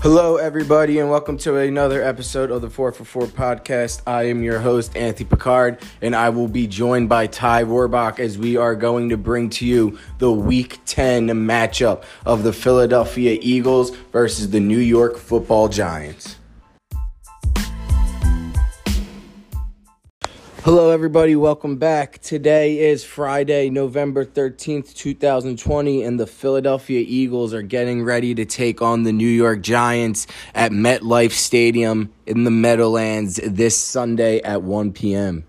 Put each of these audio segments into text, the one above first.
Hello, everybody, and welcome to another episode of the 4 for 4 podcast. I am your host, Anthony Picard, and I will be joined by Ty Warbach as we are going to bring to you the Week 10 matchup of the Philadelphia Eagles versus the New York football Giants. Hello, everybody. Welcome back. Today is Friday, November 13th, 2020, and the Philadelphia Eagles are getting ready to take on the New York Giants at MetLife Stadium in the Meadowlands this Sunday at 1 p.m.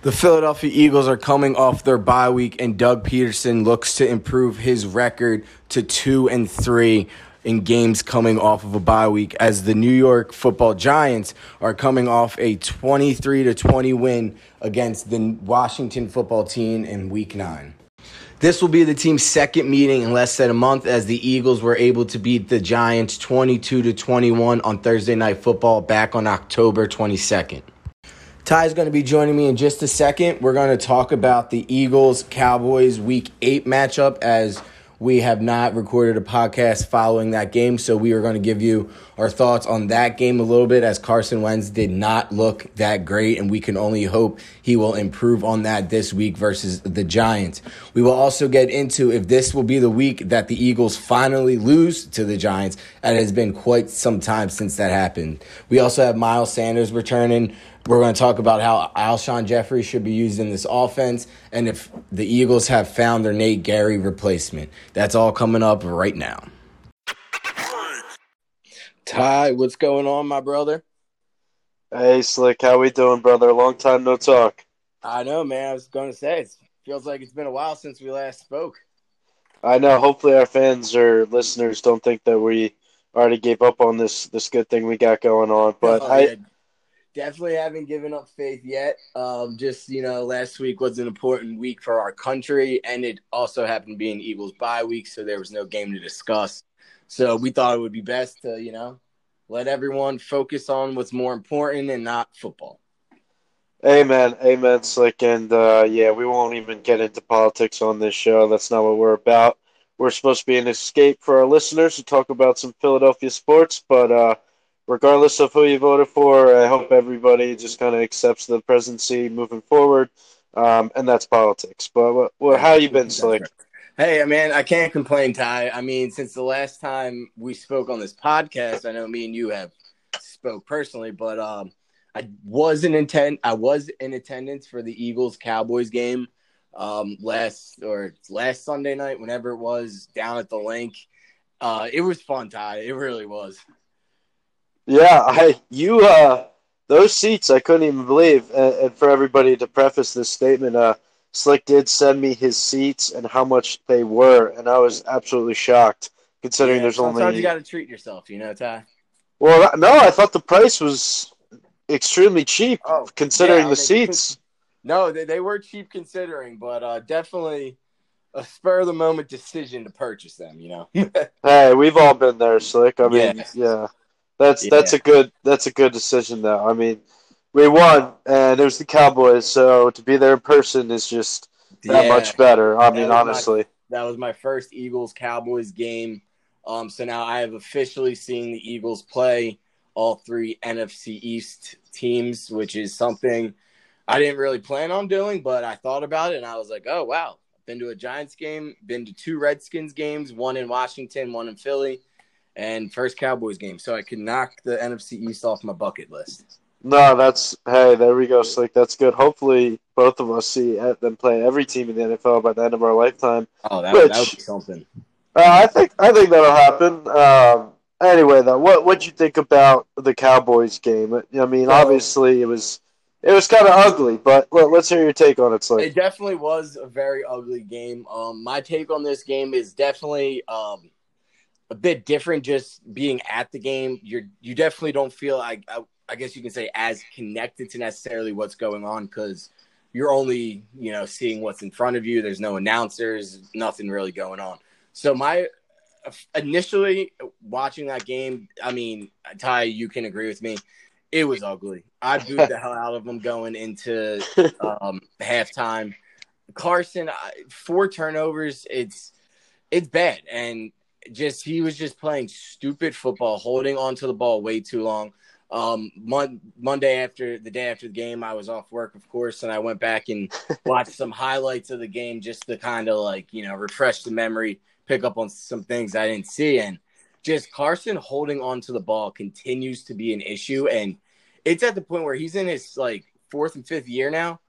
The Philadelphia Eagles are coming off their bye week, and Doug Pederson looks to improve his record to 2 and 3 in games coming off of a bye week as the New York Football Giants are coming off a 23 to 20 win against the Washington Football Team in week 9. This will be the team's second meeting in less than a month as the Eagles were able to beat the Giants 22 to 21 on Thursday Night Football back on October 22nd. Ty is going to be joining me in just a second. We're going to talk about the Eagles Cowboys Week 8 matchup as we have not recorded a podcast following that game, so we are going to give you our thoughts on that game a little bit as Carson Wentz did not look that great, and we can only hope he will improve on that this week versus the Giants. We will also get into if this will be the week that the Eagles finally lose to the Giants, and it has been quite some time since that happened. We also have Miles Sanders returning. We're going to talk about how Alshon Jeffery should be used in this offense and if the Eagles have found their Nate Gerry replacement. That's all coming up right now. Ty, what's going on, my brother? Hey, Slick, how we doing, brother? Long time no talk. I know, man. I was going to say, it feels like it's been a while since we last spoke. I know. Hopefully, our fans or listeners don't think that we already gave up on this this good thing we got going on. But oh, I, yeah definitely haven't given up faith yet. Um, just you know, last week was an important week for our country, and it also happened to be an Eagles bye week, so there was no game to discuss. So we thought it would be best to you know let everyone focus on what's more important and not football. Amen, amen, Slick, and uh, yeah, we won't even get into politics on this show. That's not what we're about. We're supposed to be an escape for our listeners to talk about some Philadelphia sports, but uh, regardless of who you voted for, I hope everybody just kind of accepts the presidency moving forward, um, and that's politics. But what, how you been, Slick? Hey, man, I can't complain, Ty. I mean, since the last time we spoke on this podcast, I know me and you have spoke personally, but um, I was in intent. I was in attendance for the Eagles Cowboys game um, last or last Sunday night, whenever it was, down at the Linc. Uh, it was fun, Ty. It really was. Yeah, I you uh those seats I couldn't even believe. And, and for everybody to preface this statement, uh, Slick did send me his seats and how much they were, and I was absolutely shocked considering yeah, there's sometimes only. Sometimes you got to treat yourself, you know, Ty. Well, no, I thought the price was extremely cheap oh, considering yeah, the seats. No, they, they were cheap considering, but uh, definitely a spur of the moment decision to purchase them. You know. hey, we've all been there, Slick. I mean, yeah. yeah. That's yeah. that's a good that's a good decision though. I mean, we won and it was the Cowboys, so to be there in person is just that yeah. much better. I that mean, honestly. My, that was my first Eagles Cowboys game. Um, so now I have officially seen the Eagles play all three NFC East teams, which is something I didn't really plan on doing, but I thought about it and I was like, oh wow, I've been to a Giants game, been to two Redskins games, one in Washington, one in Philly and first Cowboys game, so I could knock the NFC East off my bucket list. No, that's hey, there we go, Slick. That's good. Hopefully, both of us see them play every team in the NFL by the end of our lifetime. Oh, that, which, that would be something. Uh, I think I think that'll happen. Um, anyway, though, what what you think about the Cowboys game? I mean, obviously, it was it was kind of ugly, but let, us hear your take on it, Slick. It definitely was a very ugly game. Um, my take on this game is definitely um, a bit different just being at the game. You're you definitely don't feel like I, I guess you can say as connected to necessarily what's going on because you're only you know seeing what's in front of you. There's no announcers, nothing really going on. So my initially watching that game, I mean, Ty, you can agree with me. It was ugly. I booed the hell out of them going into um, halftime. Carson, four turnovers. It's it's bad, and just he was just playing stupid football, holding onto the ball way too long. Um, mon- Monday after the day after the game, I was off work, of course, and I went back and watched some highlights of the game just to kind of like you know refresh the memory, pick up on some things I didn't see, and just Carson holding onto the ball continues to be an issue, and it's at the point where he's in his like fourth and fifth year now,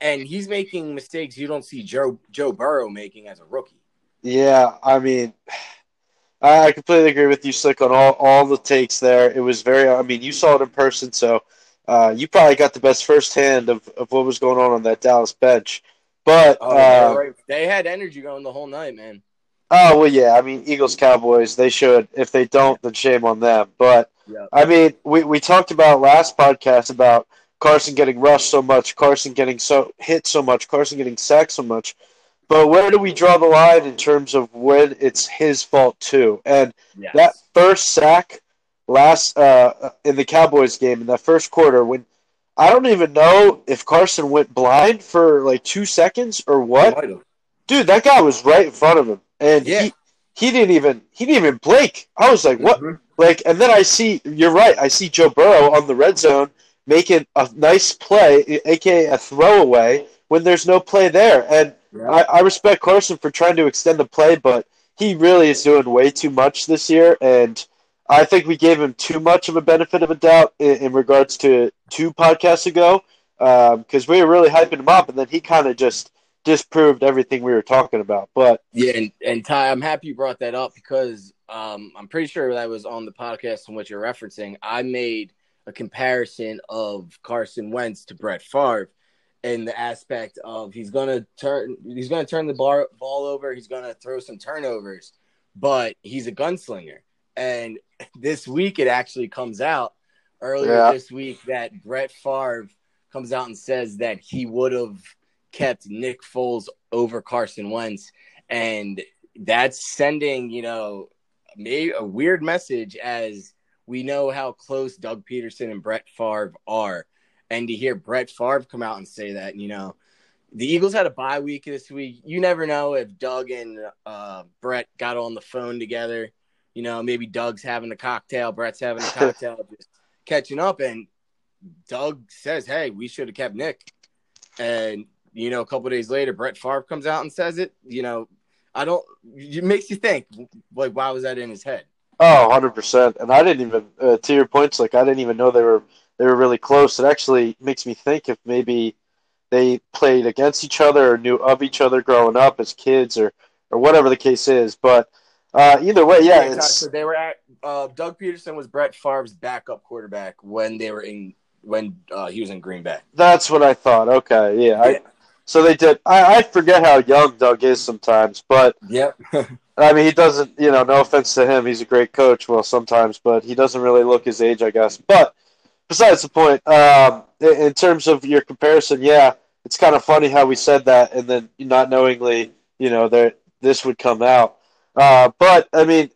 and he's making mistakes you don't see Joe Joe Burrow making as a rookie. Yeah, I mean, I completely agree with you, Slick, on all, all the takes there. It was very, I mean, you saw it in person, so uh, you probably got the best firsthand of, of what was going on on that Dallas bench. But oh, uh, right. they had energy going the whole night, man. Oh well, yeah. I mean, Eagles Cowboys. They should. If they don't, then shame on them. But yeah. I mean, we we talked about last podcast about Carson getting rushed so much, Carson getting so hit so much, Carson getting sacked so much. But where do we draw the line in terms of when it's his fault too? And yes. that first sack last uh, in the Cowboys game in that first quarter, when I don't even know if Carson went blind for like two seconds or what. Dude, that guy was right in front of him, and yeah. he he didn't even he didn't even blink. I was like, what? Mm-hmm. Like, and then I see you're right. I see Joe Burrow on the red zone making a nice play, aka a throwaway, when there's no play there. And I, I respect Carson for trying to extend the play, but he really is doing way too much this year. And I think we gave him too much of a benefit of a doubt in, in regards to two podcasts ago because um, we were really hyping him up, and then he kind of just disproved everything we were talking about. But yeah, and, and Ty, I'm happy you brought that up because um, I'm pretty sure that was on the podcast in what you're referencing. I made a comparison of Carson Wentz to Brett Favre in the aspect of he's gonna turn he's gonna turn the bar, ball over, he's gonna throw some turnovers, but he's a gunslinger. And this week it actually comes out earlier Yeah. this week that Brett Favre comes out and says that he would have kept Nick Foles over Carson Wentz, and that's sending you know maybe a weird message as we know how close Doug Pederson and Brett Favre are, and to hear Brett Favre come out and say that, you know, the Eagles had a bye week this week. You never know if Doug and uh, Brett got on the phone together. You know, maybe Doug's having a cocktail, Brett's having a cocktail, just catching up, and Doug says, "Hey, we should have kept Nick." And you know, a couple days later, Brett Favre comes out and says it. You know, I don't. It makes you think, like, why was that in his head? Oh, 100%. And I didn't even, uh, to your points, like, I didn't even know they were they were really close. It actually makes me think if maybe they played against each other or knew of each other growing up as kids or, or whatever the case is. But uh, either way, yeah, it's, so they were at. Uh, Doug Pederson was Brett Favre's backup quarterback when they were in when uh, he was in Green Bay. that's what I thought. Okay, yeah. I, so they did. I, I forget how young Doug is sometimes, but Yep. I mean, he doesn't, you know, no offense to him. He's a great coach, well, sometimes, but he doesn't really look his age, I guess. But besides the point, um, in terms of your comparison, yeah, it's kind of funny how we said that and then not knowingly, you know, that this would come out. Uh, but, I mean,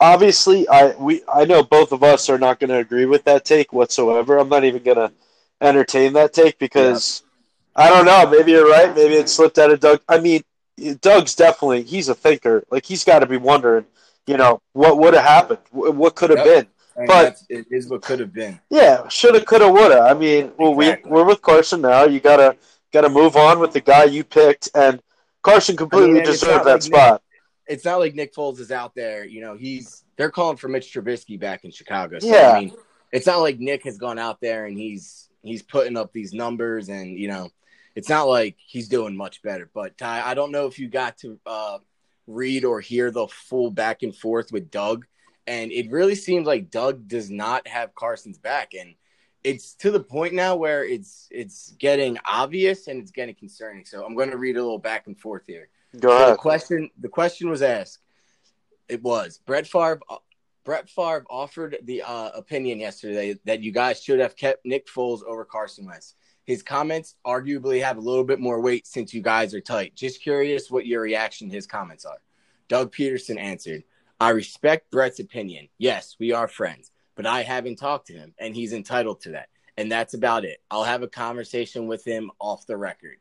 obviously, I we I know both of us are not going to agree with that take whatsoever. I'm not even going to entertain that take because I don't know. Maybe you're right. Maybe it slipped out of Doug. I mean, Doug's definitely he's a thinker. Like he's got to be wondering, you know, what would have happened, what could have Yep. been. And But- it is what could have been. Yeah, shoulda, coulda, woulda. I mean, well, Exactly. we we're with Carson now. You gotta gotta move on with the guy you picked, and Carson completely and it's deserved that like spot. It's not like Nick Foles is out there. You know, he's they're calling for Mitch Trubisky back in Chicago. So, Yeah. I mean, it's not like Nick has gone out there and he's he's putting up these numbers, and you know, it's not like he's doing much better. But Ty, I don't know if you got to uh, read or hear the full back and forth with Doug, and it really seems like Doug does not have Carson's back, and it's to the point now where it's it's getting obvious and it's getting concerning. So I'm going to read a little back and forth here. Go So the question the question was asked. It was Brett Favre. Brett Favre offered the uh, opinion yesterday that you guys should have kept Nick Foles over Carson Wentz. His comments arguably have a little bit more weight since you guys are tight. Just curious what your reaction to his comments are. Doug Pederson answered, I respect Brett's opinion. Yes, we are friends, but I haven't talked to him, and he's entitled to that. And that's about it. I'll have a conversation with him off the record.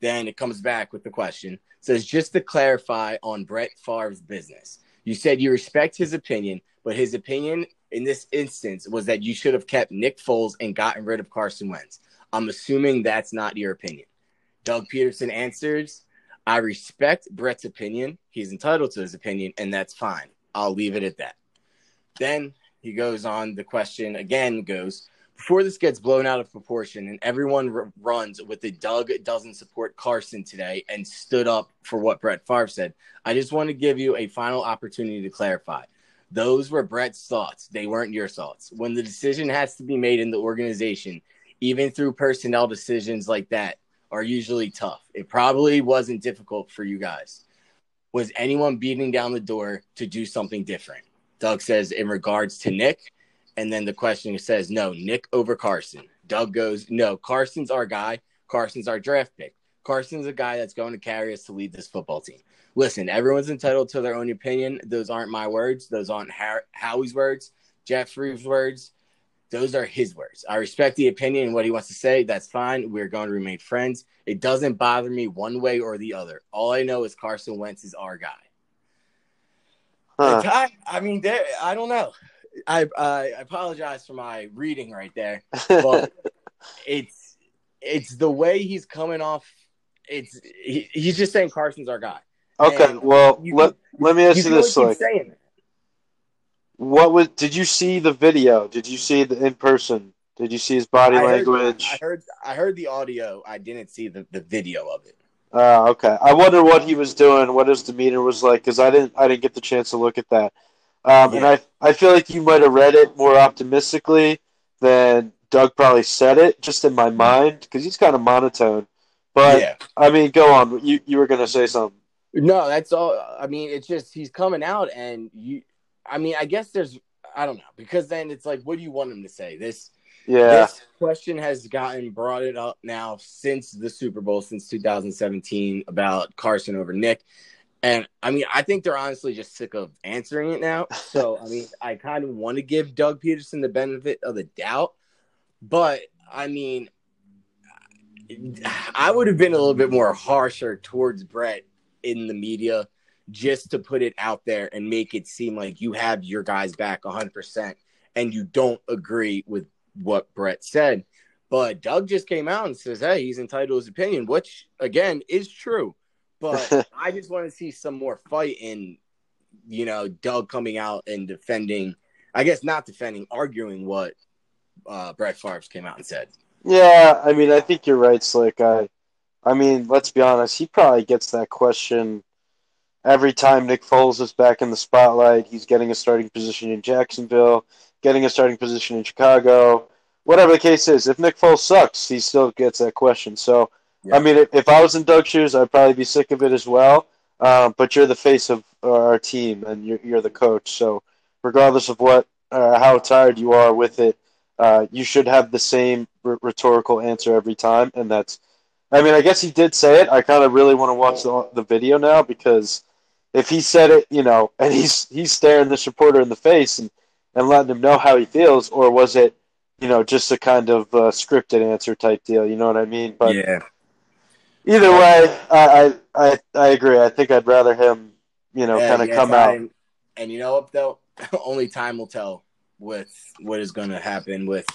Then it comes back with the question says, just to clarify on Brett Favre's business, You said you respect his opinion, but his opinion in this instance was that you should have kept Nick Foles and gotten rid of Carson Wentz. I'm assuming that's not your opinion. Doug Pederson answers, I respect Brett's opinion. He's entitled to his opinion, and that's fine. I'll leave it at that. Then he goes on, the question again goes, before this gets blown out of proportion and everyone r- runs with the Doug doesn't support Carson today and stood up for what Brett Favre said, I just want to give you a final opportunity to clarify. Those were Brett's thoughts. They weren't your thoughts. When the decision has to be made in the organization, even through personnel decisions like that, are usually tough. It probably wasn't difficult for you guys. Was anyone beating down the door to do something different? Doug says, in regards to Nick. And then the question says, no, Nick over Carson. Doug goes, no, Carson's our guy. Carson's our draft pick. Carson's a guy that's going to carry us to lead this football team. Listen, everyone's entitled to their own opinion. Those aren't my words. Those aren't Howie's words, Jeffrey's words. Those are his words. I respect the opinion and what he wants to say. That's fine. We're going to remain friends. It doesn't bother me one way or the other. All I know is Carson Wentz is our guy. Huh. I, I mean, there, I don't know. I, I apologize for my reading right there, but it's it's the way he's coming off. It's he, he's just saying Carson's our guy. Okay, and well let let me ask you, you this: like, what was? Did you see the video? Did you see the in person? Did you see his body I language? Heard, I heard I heard the audio. I didn't see the, the video of it. Uh, okay. I wonder what he was doing, what his demeanor was like, because I didn't I didn't get the chance to look at that. Um, yeah. And I I feel like you might have read it more optimistically than Doug probably said it, just in my mind, because he's kind of monotone. But yeah. I mean, go on. You you were gonna say something. No, that's all. I mean, it's just he's coming out, and you. I mean, I guess there's. I don't know because then it's like, what do you want him to say? This yeah. This question has gotten brought it up now since the Super Bowl, since 2017, about Carson over Nick. And I mean, I think they're honestly just sick of answering it now. So, I mean, I kind of want to give Doug Pederson the benefit of the doubt. But, I mean, I would have been a little bit more harsher towards Brett in the media just to put it out there and make it seem like you have your guys back 100% and you don't agree with what Brett said. But Doug just came out and says, hey, he's entitled to his opinion, which again is true. But I just want to see some more fight in, you know, Doug coming out and defending, I guess not defending, arguing what uh, Brett Favre came out and said. Yeah, I mean, I think you're right, Slick. I, I mean, let's be honest. He probably gets that question every time Nick Foles is back in the spotlight. He's getting a starting position in Jacksonville getting a starting position in Chicago, whatever the case is. If Nick Foles sucks, he still gets that question. So, yeah. I mean, if, if, I was in Doug's shoes, I'd probably be sick of it as well. Um, but you're the face of our team, and you're, you're the coach. So, regardless of what, uh, how tired you are with it, uh, you should have the same r- rhetorical answer every time, and that's. I mean, I guess he did say it. I kind of really want to watch the, the video now because if he said it, you know, and he's he's staring this reporter in the face and and letting him know how he feels, or was it, you know, just a kind of uh, scripted answer type deal? You know what I mean? But yeah. Either way, I, I I agree. I think I'd rather him, you know, yeah, kind of yeah, come time. out. And you know what though? Only time will tell with what is going to happen. With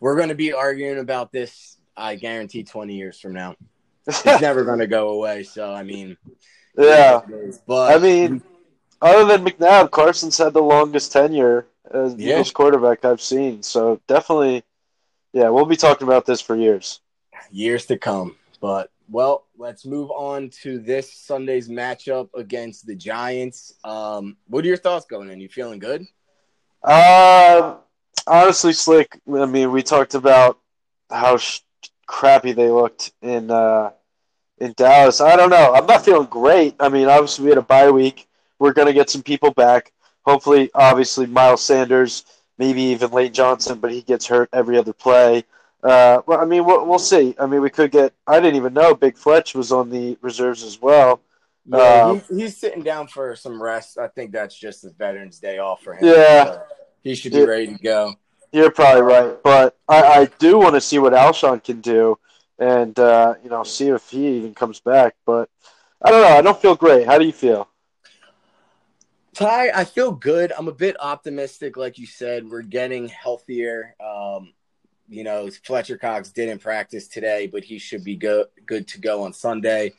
we're going to be arguing about this. I guarantee twenty years from now, it's never going to go away. So I mean, yeah. But I mean, other than McNabb, Carson's had the longest tenure as yeah. Eagles quarterback I've seen. So definitely, yeah, we'll be talking about this for years. Years to come. But well, let's move on to this Sunday's matchup against the Giants. Um, what are your thoughts going in? You feeling good? Uh, honestly, Slick. I mean, we talked about how sh- crappy they looked in uh, in Dallas. I don't know. I'm not feeling great. I mean, obviously we had a bye week. We're going to get some people back. Hopefully, obviously, Miles Sanders, maybe even Lane Johnson, but he gets hurt every other play. Uh, well, I mean, we'll, we'll, see. I mean, we could get. I didn't even know Big Fletch was on the reserves as well. Yeah, uh, he, he's sitting down for some rest. I think that's just the Veterans Day off for him. Yeah, so he should be yeah, ready to go. You're probably right, but I, I do want to see what Alshon can do, and uh, you know, see if he even comes back. But I don't know. I don't feel great. How do you feel? Ty, I feel good. I'm a bit optimistic, like you said. We're getting healthier. Um, you know, Fletcher Cox didn't practice today, but he should be go- good to go on Sunday.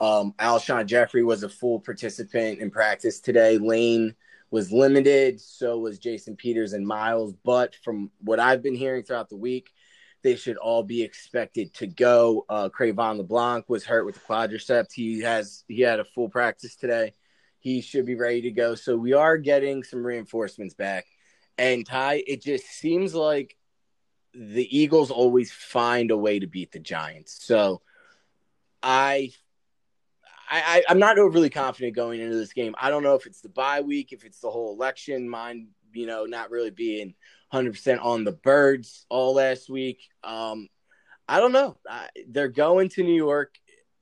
Um, Alshon Jeffery was a full participant in practice today. Lane was limited, so was Jason Peters and Miles. But from what I've been hearing throughout the week, they should all be expected to go. Uh, Cre'Von LeBlanc was hurt with the quadriceps. He has he had a full practice today. He should be ready to go. So we are getting some reinforcements back. And Ty, it just seems like the Eagles always find a way to beat the Giants. So I I, I am not overly confident going into this game. I don't know if it's the bye week, if it's the whole election, mine, you know, not really being 100% on the birds all last week. Um, I don't know. I, they're going to New York,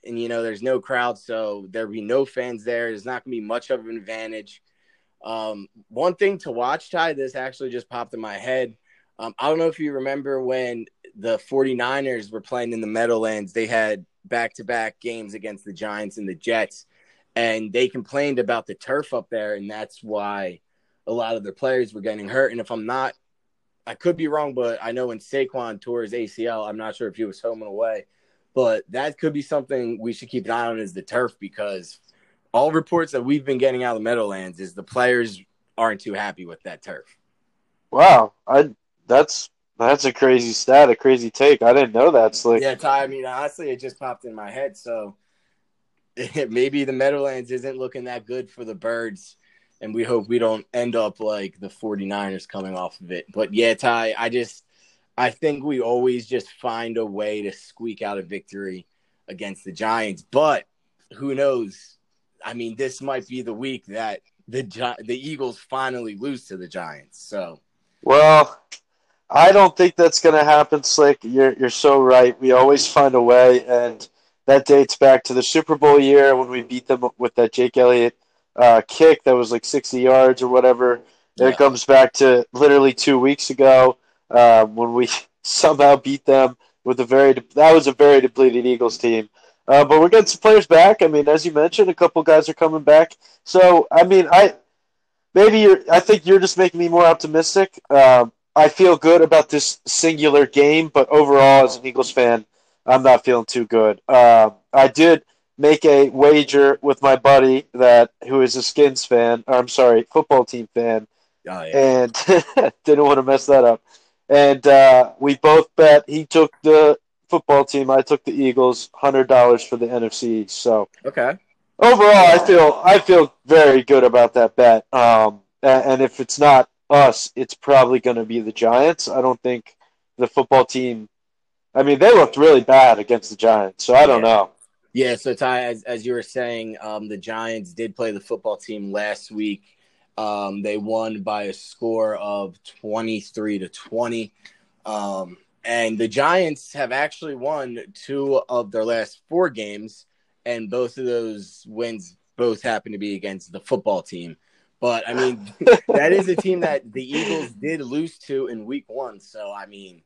and you know, there's no crowd, so there'll be no fans there. There's not going to be much of an advantage. Um, one thing to watch, Ty, this actually just popped in my head. Um, I don't know if you remember when the 49ers were playing in the Meadowlands, they had back to back games against the Giants and the Jets. And they complained about the turf up there, and that's why a lot of their players were getting hurt. And if I'm not, I could be wrong, but I know when Saquon tore his ACL, I'm not sure if he was home and away, but that could be something we should keep an eye on is the turf because all reports that we've been getting out of the Meadowlands is the players aren't too happy with that turf. Wow, I that's that's a crazy stat, a crazy take. I didn't know that. Slick. Yeah, Ty. I mean, honestly, it just popped in my head. So maybe the Meadowlands isn't looking that good for the birds, and we hope we don't end up like the 49ers coming off of it. But yeah, Ty, I just I think we always just find a way to squeak out a victory against the Giants. But who knows? I mean, this might be the week that the the Eagles finally lose to the Giants. So, well, I don't think that's going to happen, Slick. You're you're so right. We always find a way, and that dates back to the Super Bowl year when we beat them with that Jake Elliott uh, kick that was like 60 yards or whatever. Yeah. It comes back to literally two weeks ago um, when we somehow beat them with a very that was a very depleted Eagles team. Uh, but we're getting some players back. I mean, as you mentioned, a couple guys are coming back. So I mean, I maybe you're. I think you're just making me more optimistic. Um, I feel good about this singular game, but overall, as an Eagles fan, I'm not feeling too good. Uh, I did make a wager with my buddy that who is a Skins fan. Or, I'm sorry, football team fan, oh, yeah. and didn't want to mess that up. And uh, we both bet. He took the football team. I took the Eagles. Hundred dollars for the NFC. So okay. Overall, I feel I feel very good about that bet. Um, and, if it's not us, it's probably going to be the Giants. I don't think the football team. I mean, they looked really bad against the Giants, so I don't yeah. know. Yeah, so Ty, as, as you were saying, um, the Giants did play the football team last week. Um, they won by a score of 23 to 20. Um, and the Giants have actually won two of their last four games, and both of those wins both happen to be against the football team. But I mean, that is a team that the Eagles did lose to in week one. So, I mean,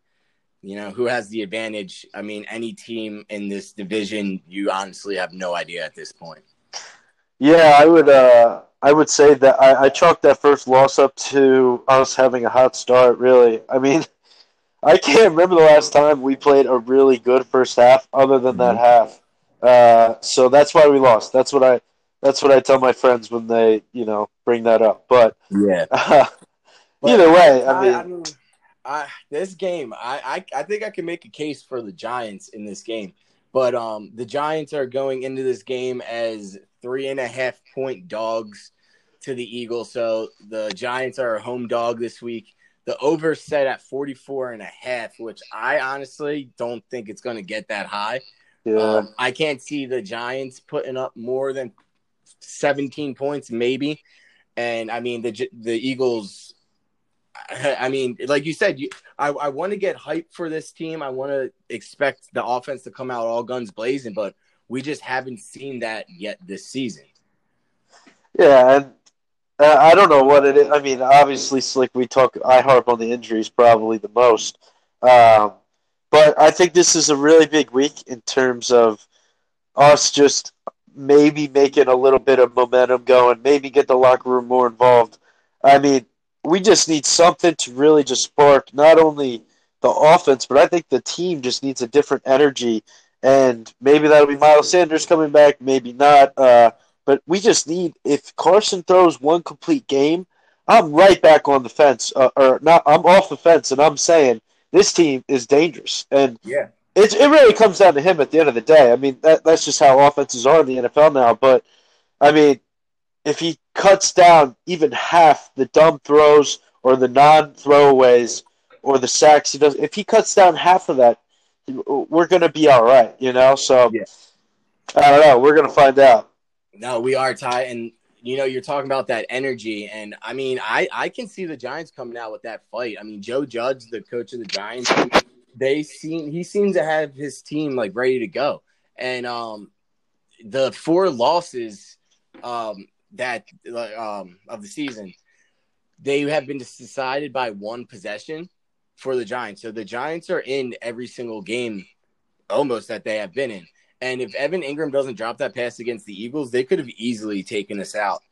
you know, who has the advantage? I mean, any team in this division, you honestly have no idea at this point. Yeah, I would. Uh, I would say that I, I chalked that first loss up to us having a hot start. Really, I mean, I can't remember the last time we played a really good first half, other than that mm-hmm. half. Uh, so that's why we lost. That's what I. That's what I tell my friends when they, you know, bring that up. But yeah, uh, either way, I, I I mean I, this game, I, I I think I can make a case for the Giants in this game. But um, the Giants are going into this game as three and a half point dogs to the Eagles. So the Giants are a home dog this week. The over set at 44 and a half, which I honestly don't think it's going to get that high. Yeah. Um, I can't see the Giants putting up more than 17 points, maybe. And I mean, the the Eagles. I mean, like you said, you, I, I want to get hype for this team. I want to expect the offense to come out all guns blazing, but we just haven't seen that yet this season. Yeah, and uh, I don't know what it is. I mean, obviously, Slick, we talk. I harp on the injuries probably the most, um, but I think this is a really big week in terms of us just maybe making a little bit of momentum going, maybe get the locker room more involved. I mean, we just need something to really just spark not only the offense, but I think the team just needs a different energy. And maybe that'll be Miles Sanders coming back, maybe not. Uh, but we just need if Carson throws one complete game, I'm right back on the fence, uh, or not. I'm off the fence, and I'm saying this team is dangerous. And yeah, it it really comes down to him at the end of the day. I mean, that that's just how offenses are in the NFL now. But I mean, if he cuts down even half the dumb throws or the non throwaways or the sacks he does, if he cuts down half of that, we're going to be all right, you know? So yeah. I don't know. We're going to find out. No, we are, Ty. And, you know, you're talking about that energy. And, I mean, I, I can see the Giants coming out with that fight. I mean, Joe Judge, the coach of the Giants, they seem he seems to have his team like ready to go. And um the four losses um that um of the season, they have been decided by one possession for the Giants. So the Giants are in every single game almost that they have been in. And if Evan Engram doesn't drop that pass against the Eagles, they could have easily taken us out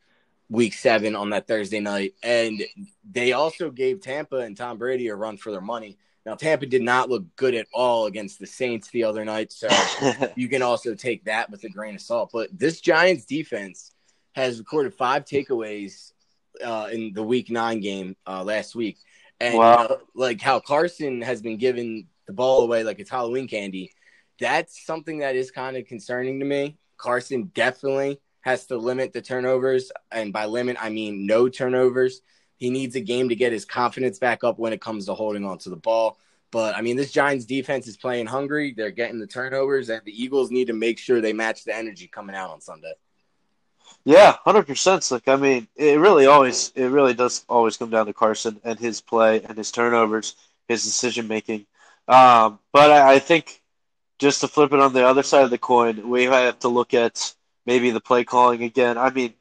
week seven on that Thursday night. And they also gave Tampa and Tom Brady a run for their money. Now, Tampa did not look good at all against the Saints the other night. So you can also take that with a grain of salt. But this Giants defense has recorded five takeaways uh, in the week nine game uh, last week. And wow. uh, like how Carson has been giving the ball away like it's Halloween candy, that's something that is kind of concerning to me. Carson definitely has to limit the turnovers. And by limit, I mean no turnovers. He needs a game to get his confidence back up when it comes to holding on to the ball. But I mean, this Giants defense is playing hungry. They're getting the turnovers, and the Eagles need to make sure they match the energy coming out on Sunday. Yeah, hundred percent. Like I mean, it really always, it really does always come down to Carson and his play and his turnovers, his decision making. Um, but I, I think just to flip it on the other side of the coin, we have to look at maybe the play calling again. I mean,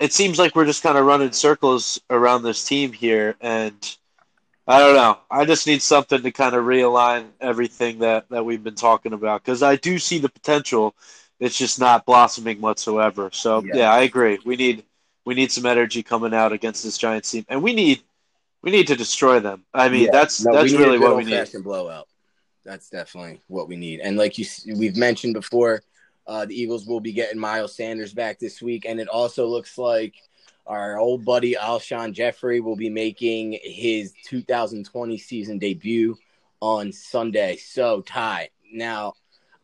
it seems like we're just kind of running circles around this team here, and I don't know. I just need something to kind of realign everything that, that we've been talking about because I do see the potential. It's just not blossoming whatsoever. So yeah. yeah, I agree. We need we need some energy coming out against this Giants team, and we need we need to destroy them. I mean, yeah. that's no, that's really what we need. blowout. That's definitely what we need. And like you, we've mentioned before, uh, the Eagles will be getting Miles Sanders back this week, and it also looks like our old buddy Alshon Jeffery will be making his 2020 season debut on Sunday. So, Ty, now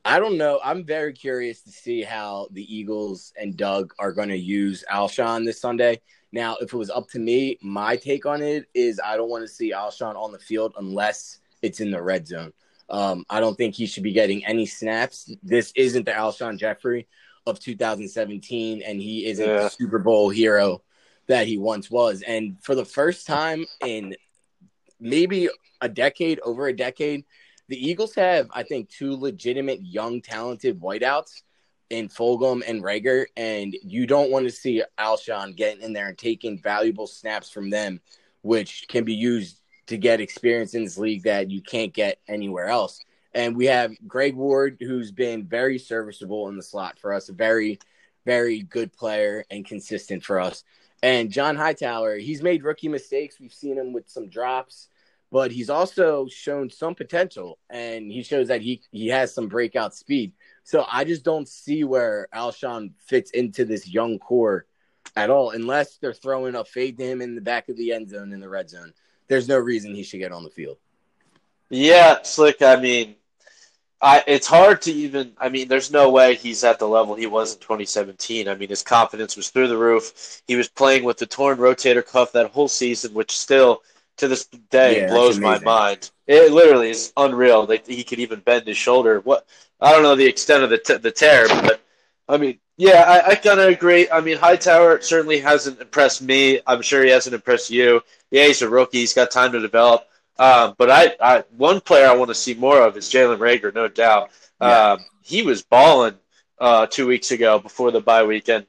I don't know. I'm very curious to see how the Eagles and Doug are going to use Alshon this Sunday. Now, if it was up to me, my take on it is I don't want to see Alshon on the field unless it's in the red zone. Um, I don't think he should be getting any snaps. This isn't the Alshon Jeffery of 2017, and he isn't yeah. the Super Bowl hero that he once was. And for the first time in maybe a decade, over a decade, the Eagles have, I think, two legitimate young, talented wideouts in Fulgham and Reagor, and you don't want to see Alshon getting in there and taking valuable snaps from them, which can be used to get experience in this league that you can't get anywhere else. And we have Greg Ward, who's been very serviceable in the slot for us, a very, very good player and consistent for us. And John Hightower, he's made rookie mistakes. We've seen him with some drops, but he's also shown some potential and he shows that he, he has some breakout speed. So I just don't see where Alshon fits into this young core at all, unless they're throwing a fade to him in the back of the end zone in the red zone there's no reason he should get on the field. Yeah, Slick. I mean, I it's hard to even. I mean, there's no way he's at the level he was in 2017. I mean, his confidence was through the roof. He was playing with the torn rotator cuff that whole season, which still to this day yeah, blows my mind. It literally is unreal that he could even bend his shoulder. What I don't know the extent of the t- the tear, but I mean, yeah, I, I kind of agree. I mean, Hightower certainly hasn't impressed me. I'm sure he hasn't impressed you yeah, he's a rookie. He's got time to develop. Um, but I, I, one player I want to see more of is Jalen Reagor, no doubt. Yeah. Um, he was balling uh, two weeks ago before the bye weekend.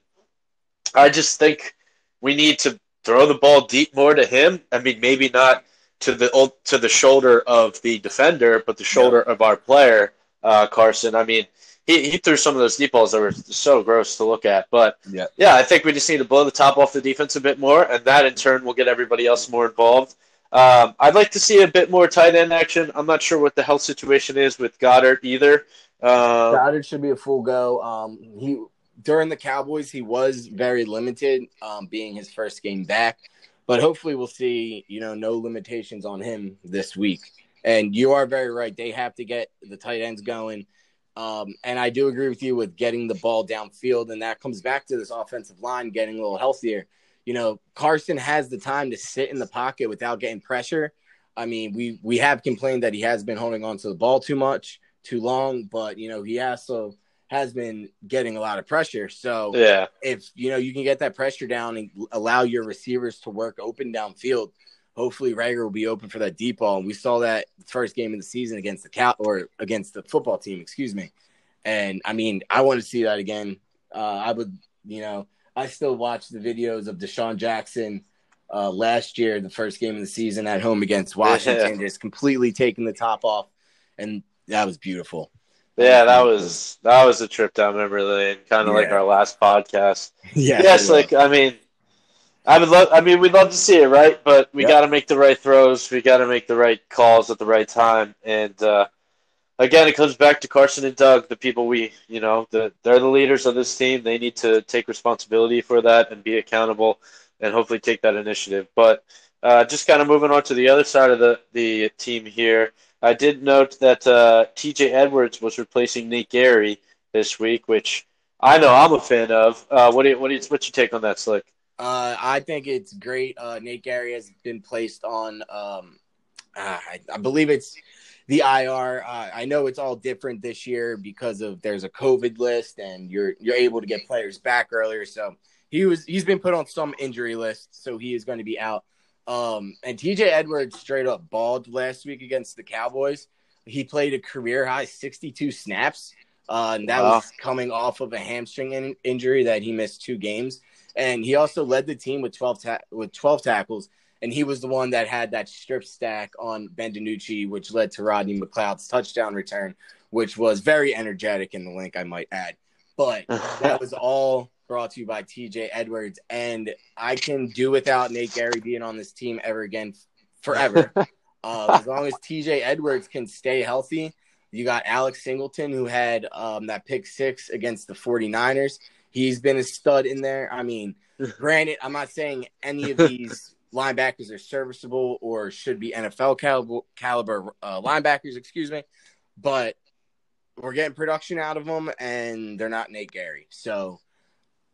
I just think we need to throw the ball deep more to him. I mean, maybe not to the to the shoulder of the defender, but the shoulder yeah. of our player, uh, Carson. I mean, he, he threw some of those deep balls that were so gross to look at. But Yeah. yeah, I think we just need to blow the top off the defense a bit more, and that in turn will get everybody else more involved. Um, I'd like to see a bit more tight end action. I'm not sure what the health situation is with Goedert either. Um, Goedert should be a full go. Um, he during the Cowboys he was very limited, um, being his first game back. But hopefully we'll see, you know, no limitations on him this week. And you are very right; they have to get the tight ends going. Um, and I do agree with you with getting the ball downfield, and that comes back to this offensive line getting a little healthier. You know, Carson has the time to sit in the pocket without getting pressure. I mean, we we have complained that he has been holding on to the ball too much, too long, but you know, he also has been getting a lot of pressure. So yeah, if you know you can get that pressure down and allow your receivers to work open downfield, hopefully Reagor will be open for that deep ball. And we saw that first game of the season against the Cal or against the football team, excuse me. And I mean, I want to see that again. Uh, I would, you know, I still watch the videos of DeSean Jackson uh, last year, the first game of the season at home against Washington, just completely taking the top off, and that was beautiful. Yeah, that was that was a trip down memory lane, kind of like our last podcast. yeah, yes, like I mean, I would love. I mean, we'd love to see it, right? But we Yep. got to make the right throws. We got to make the right calls at the right time. And uh, again, it comes back to Carson and Doug, the people we, you know, the, they're the leaders of this team. They need to take responsibility for that and be accountable, and hopefully take that initiative. But uh, just kind of moving on to the other side of the the team here. I did note that uh, T.J. Edwards was replacing Nate Gerry this week, which I know I'm a fan of. Uh, what do you, what do you, what's your take on that, Slick? Uh, I think it's great. Uh, Nate Gerry has been placed on, um, uh, I, I believe it's the IR. Uh, I know it's all different this year because of there's a COVID list and you're you're able to get players back earlier. So he was he's been put on some injury list, so he is going to be out. Um, and TJ Edwards straight up balled last week against the Cowboys. He played a career high 62 snaps. Uh, and that Wow. was coming off of a hamstring in- injury that he missed two games and he also led the team with 12 ta- with 12 tackles and he was the one that had that strip sack on Ben DiNucci which led to Rodney McLeod's touchdown return which was very energetic in the Linc I might add but that was all brought to you by TJ Edwards and I can do without Nate Gerry being on this team ever again forever uh, as long as TJ Edwards can stay healthy you got Alex Singleton who had um, that pick 6 against the 49ers He's been a stud in there. I mean, granted, I'm not saying any of these linebackers are serviceable or should be NFL caliber, caliber uh, linebackers, excuse me, but we're getting production out of them, and they're not Nate Gerry. So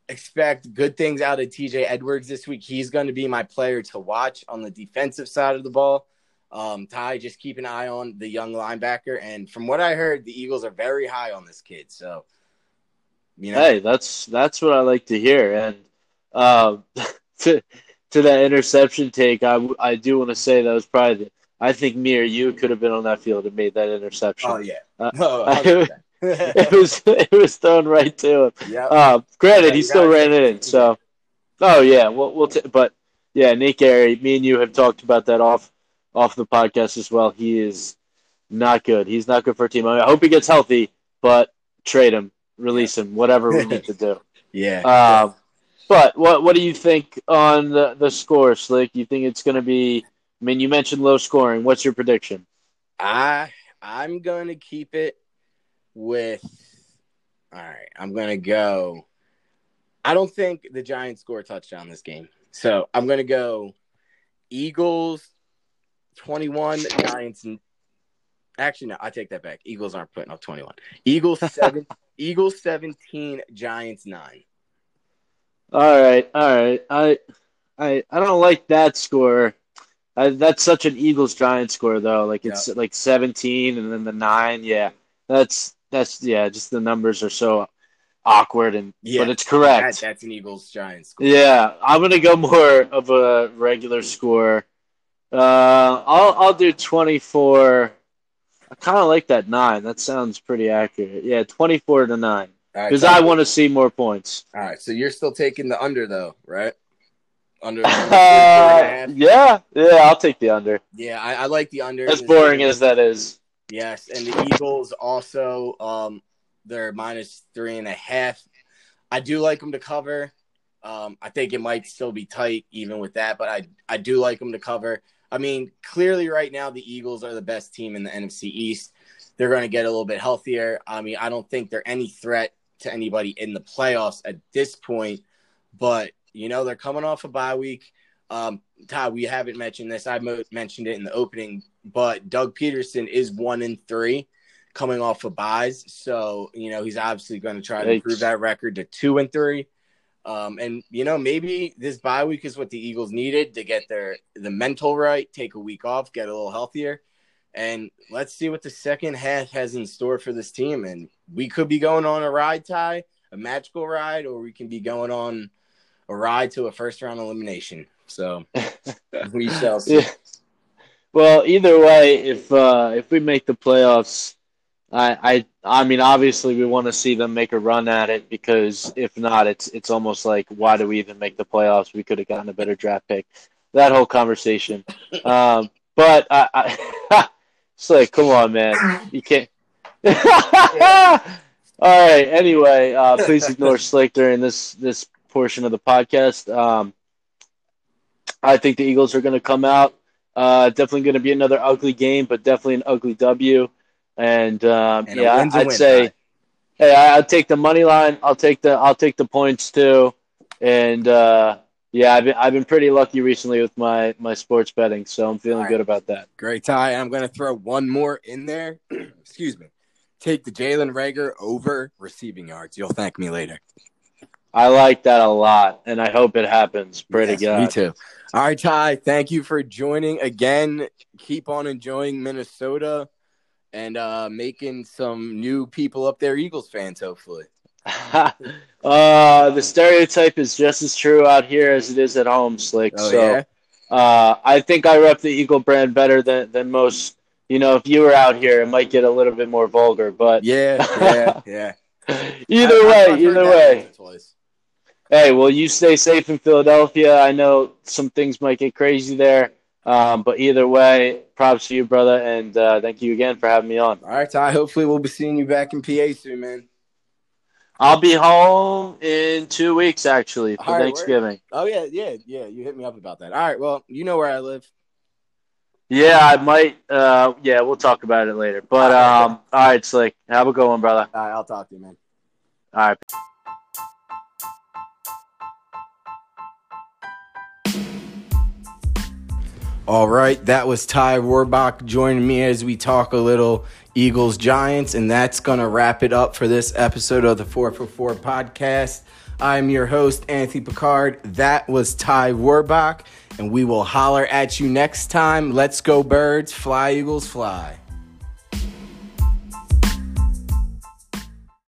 expect good things out of TJ Edwards this week. He's going to be my player to watch on the defensive side of the ball. Um, Ty, just keep an eye on the young linebacker. And from what I heard, the Eagles are very high on this kid. So, you know, Hey, that's that's what I like to hear. And um, to to that interception take, I I do want to say that was probably the, I think me or you could have been on that field and made that interception. oh, yeah. Uh, Oh, it was it was thrown right to him. yeah. Uh, granted, Yeah, he still ran it in. So, oh yeah, we'll we'll t- but yeah, Nick Gary, me and you have talked about that off off the podcast as well. He is not good. He's not good for a team. I, mean, I hope he gets healthy, but trade him, release him, whatever we need to do. yeah. Um, but what what do you think on the the score, Slick? You think it's going to be? I mean, you mentioned low scoring. What's your prediction? I I'm gonna keep it with. All right, I'm gonna go. I don't think the Giants score a touchdown this game, so I'm gonna go Eagles 21, Giants. Actually, no, I take that back. Eagles aren't putting up 21. Eagles seven. Eagles 17, Giants nine. All right, all right. I I I don't like that score. I, that's such an Eagles Giants score though. Like it's like 17 and then the 9. Yeah. That's that's yeah, just the numbers are so awkward and Yeah, but it's That, correct. that's an Eagles Giants score. Yeah, I'm going to go more of a regular score. Uh I'll I'll do 24. I kind of like that 9. That sounds pretty accurate. Yeah, 24 to 9 because so- I want to see more points. All right, so you're still taking the under though, right? Under. the four and a Uh, yeah, yeah, I'll take the under. Yeah, I, I like the under. As boring as that is. Yes, and the Eagles also. Um, They're minus three and a half. I do like them to cover. Um, I think it might still be tight even with that, but I I do like them to cover. I mean, clearly right now the Eagles are the best team in the NFC East. They're going to get a little bit healthier. I mean, I don't think they're any threat to anybody in the playoffs at this point, but you know they're coming off a bye week. Um, Todd, we haven't mentioned this. I mentioned it in the opening, but Doug Pederson is one in three coming off of byes. So, you know, he's obviously going to try to improve that record to two and three. Um, and you know, maybe this bye week is what the Eagles needed to get their the mental right, take a week off, get a little healthier. And let's see what the second half has in store for this team. And we could be going on a ride Ty, a magical ride, or we can be going on a ride to a first round elimination. So we shall see. Yeah. Well, either way, if uh, if we make the playoffs, I I I mean, obviously we want to see them make a run at it because if not, it's it's almost like why do we even make the playoffs? We could have gotten a better draft pick. That whole conversation. Um, but I, I it's like, come on, man, you can't. All right. Anyway, uh, please ignore Slick during this this portion of the podcast. Um, I think the Eagles are going to come out. Uh, definitely going to be another ugly game, but definitely an ugly W. And, um, and yeah, I'd say, hey, I'll take the money line. I'll take the I'll take the points too. And uh, yeah, I've been I've been pretty lucky recently with my my sports betting, so I'm feeling right. good about that. Great tie. I'm going to throw one more in there. Excuse me. Take the Jalen Reagor over receiving yards. You'll thank me later. I like that a lot, and I hope it happens. Pretty yes, good. Me too. All right, Ty. Thank you for joining again. Keep on enjoying Minnesota and uh, making some new people up there, Eagles fans. Hopefully. uh, the stereotype is just as true out here as it is at home, Slick. Oh, so, yeah? uh, I think I rep the Eagle brand better than than most. You know, if you were out here, it might get a little bit more vulgar, but yeah, yeah, yeah. either I, way, either way. Twice. Hey, well, you stay safe in Philadelphia. I know some things might get crazy there, um, but either way, props to you, brother, and uh, thank you again for having me on. All right, Ty. Hopefully, we'll be seeing you back in PA soon, man. I'll be home in two weeks, actually, for right, Thanksgiving. Oh yeah, yeah, yeah. You hit me up about that. All right. Well, you know where I live. Yeah, I might. Uh, yeah, we'll talk about it later. But all right, um, all right, Slick. Have a good one, brother. All right, I'll talk to you, man. All right. All right, that was Ty Warbach joining me as we talk a little Eagles Giants, and that's going to wrap it up for this episode of the 4 for 4 podcast. I'm your host, Anthony Picard. That was Ty Warbach, and we will holler at you next time. Let's go, birds. Fly, Eagles, fly.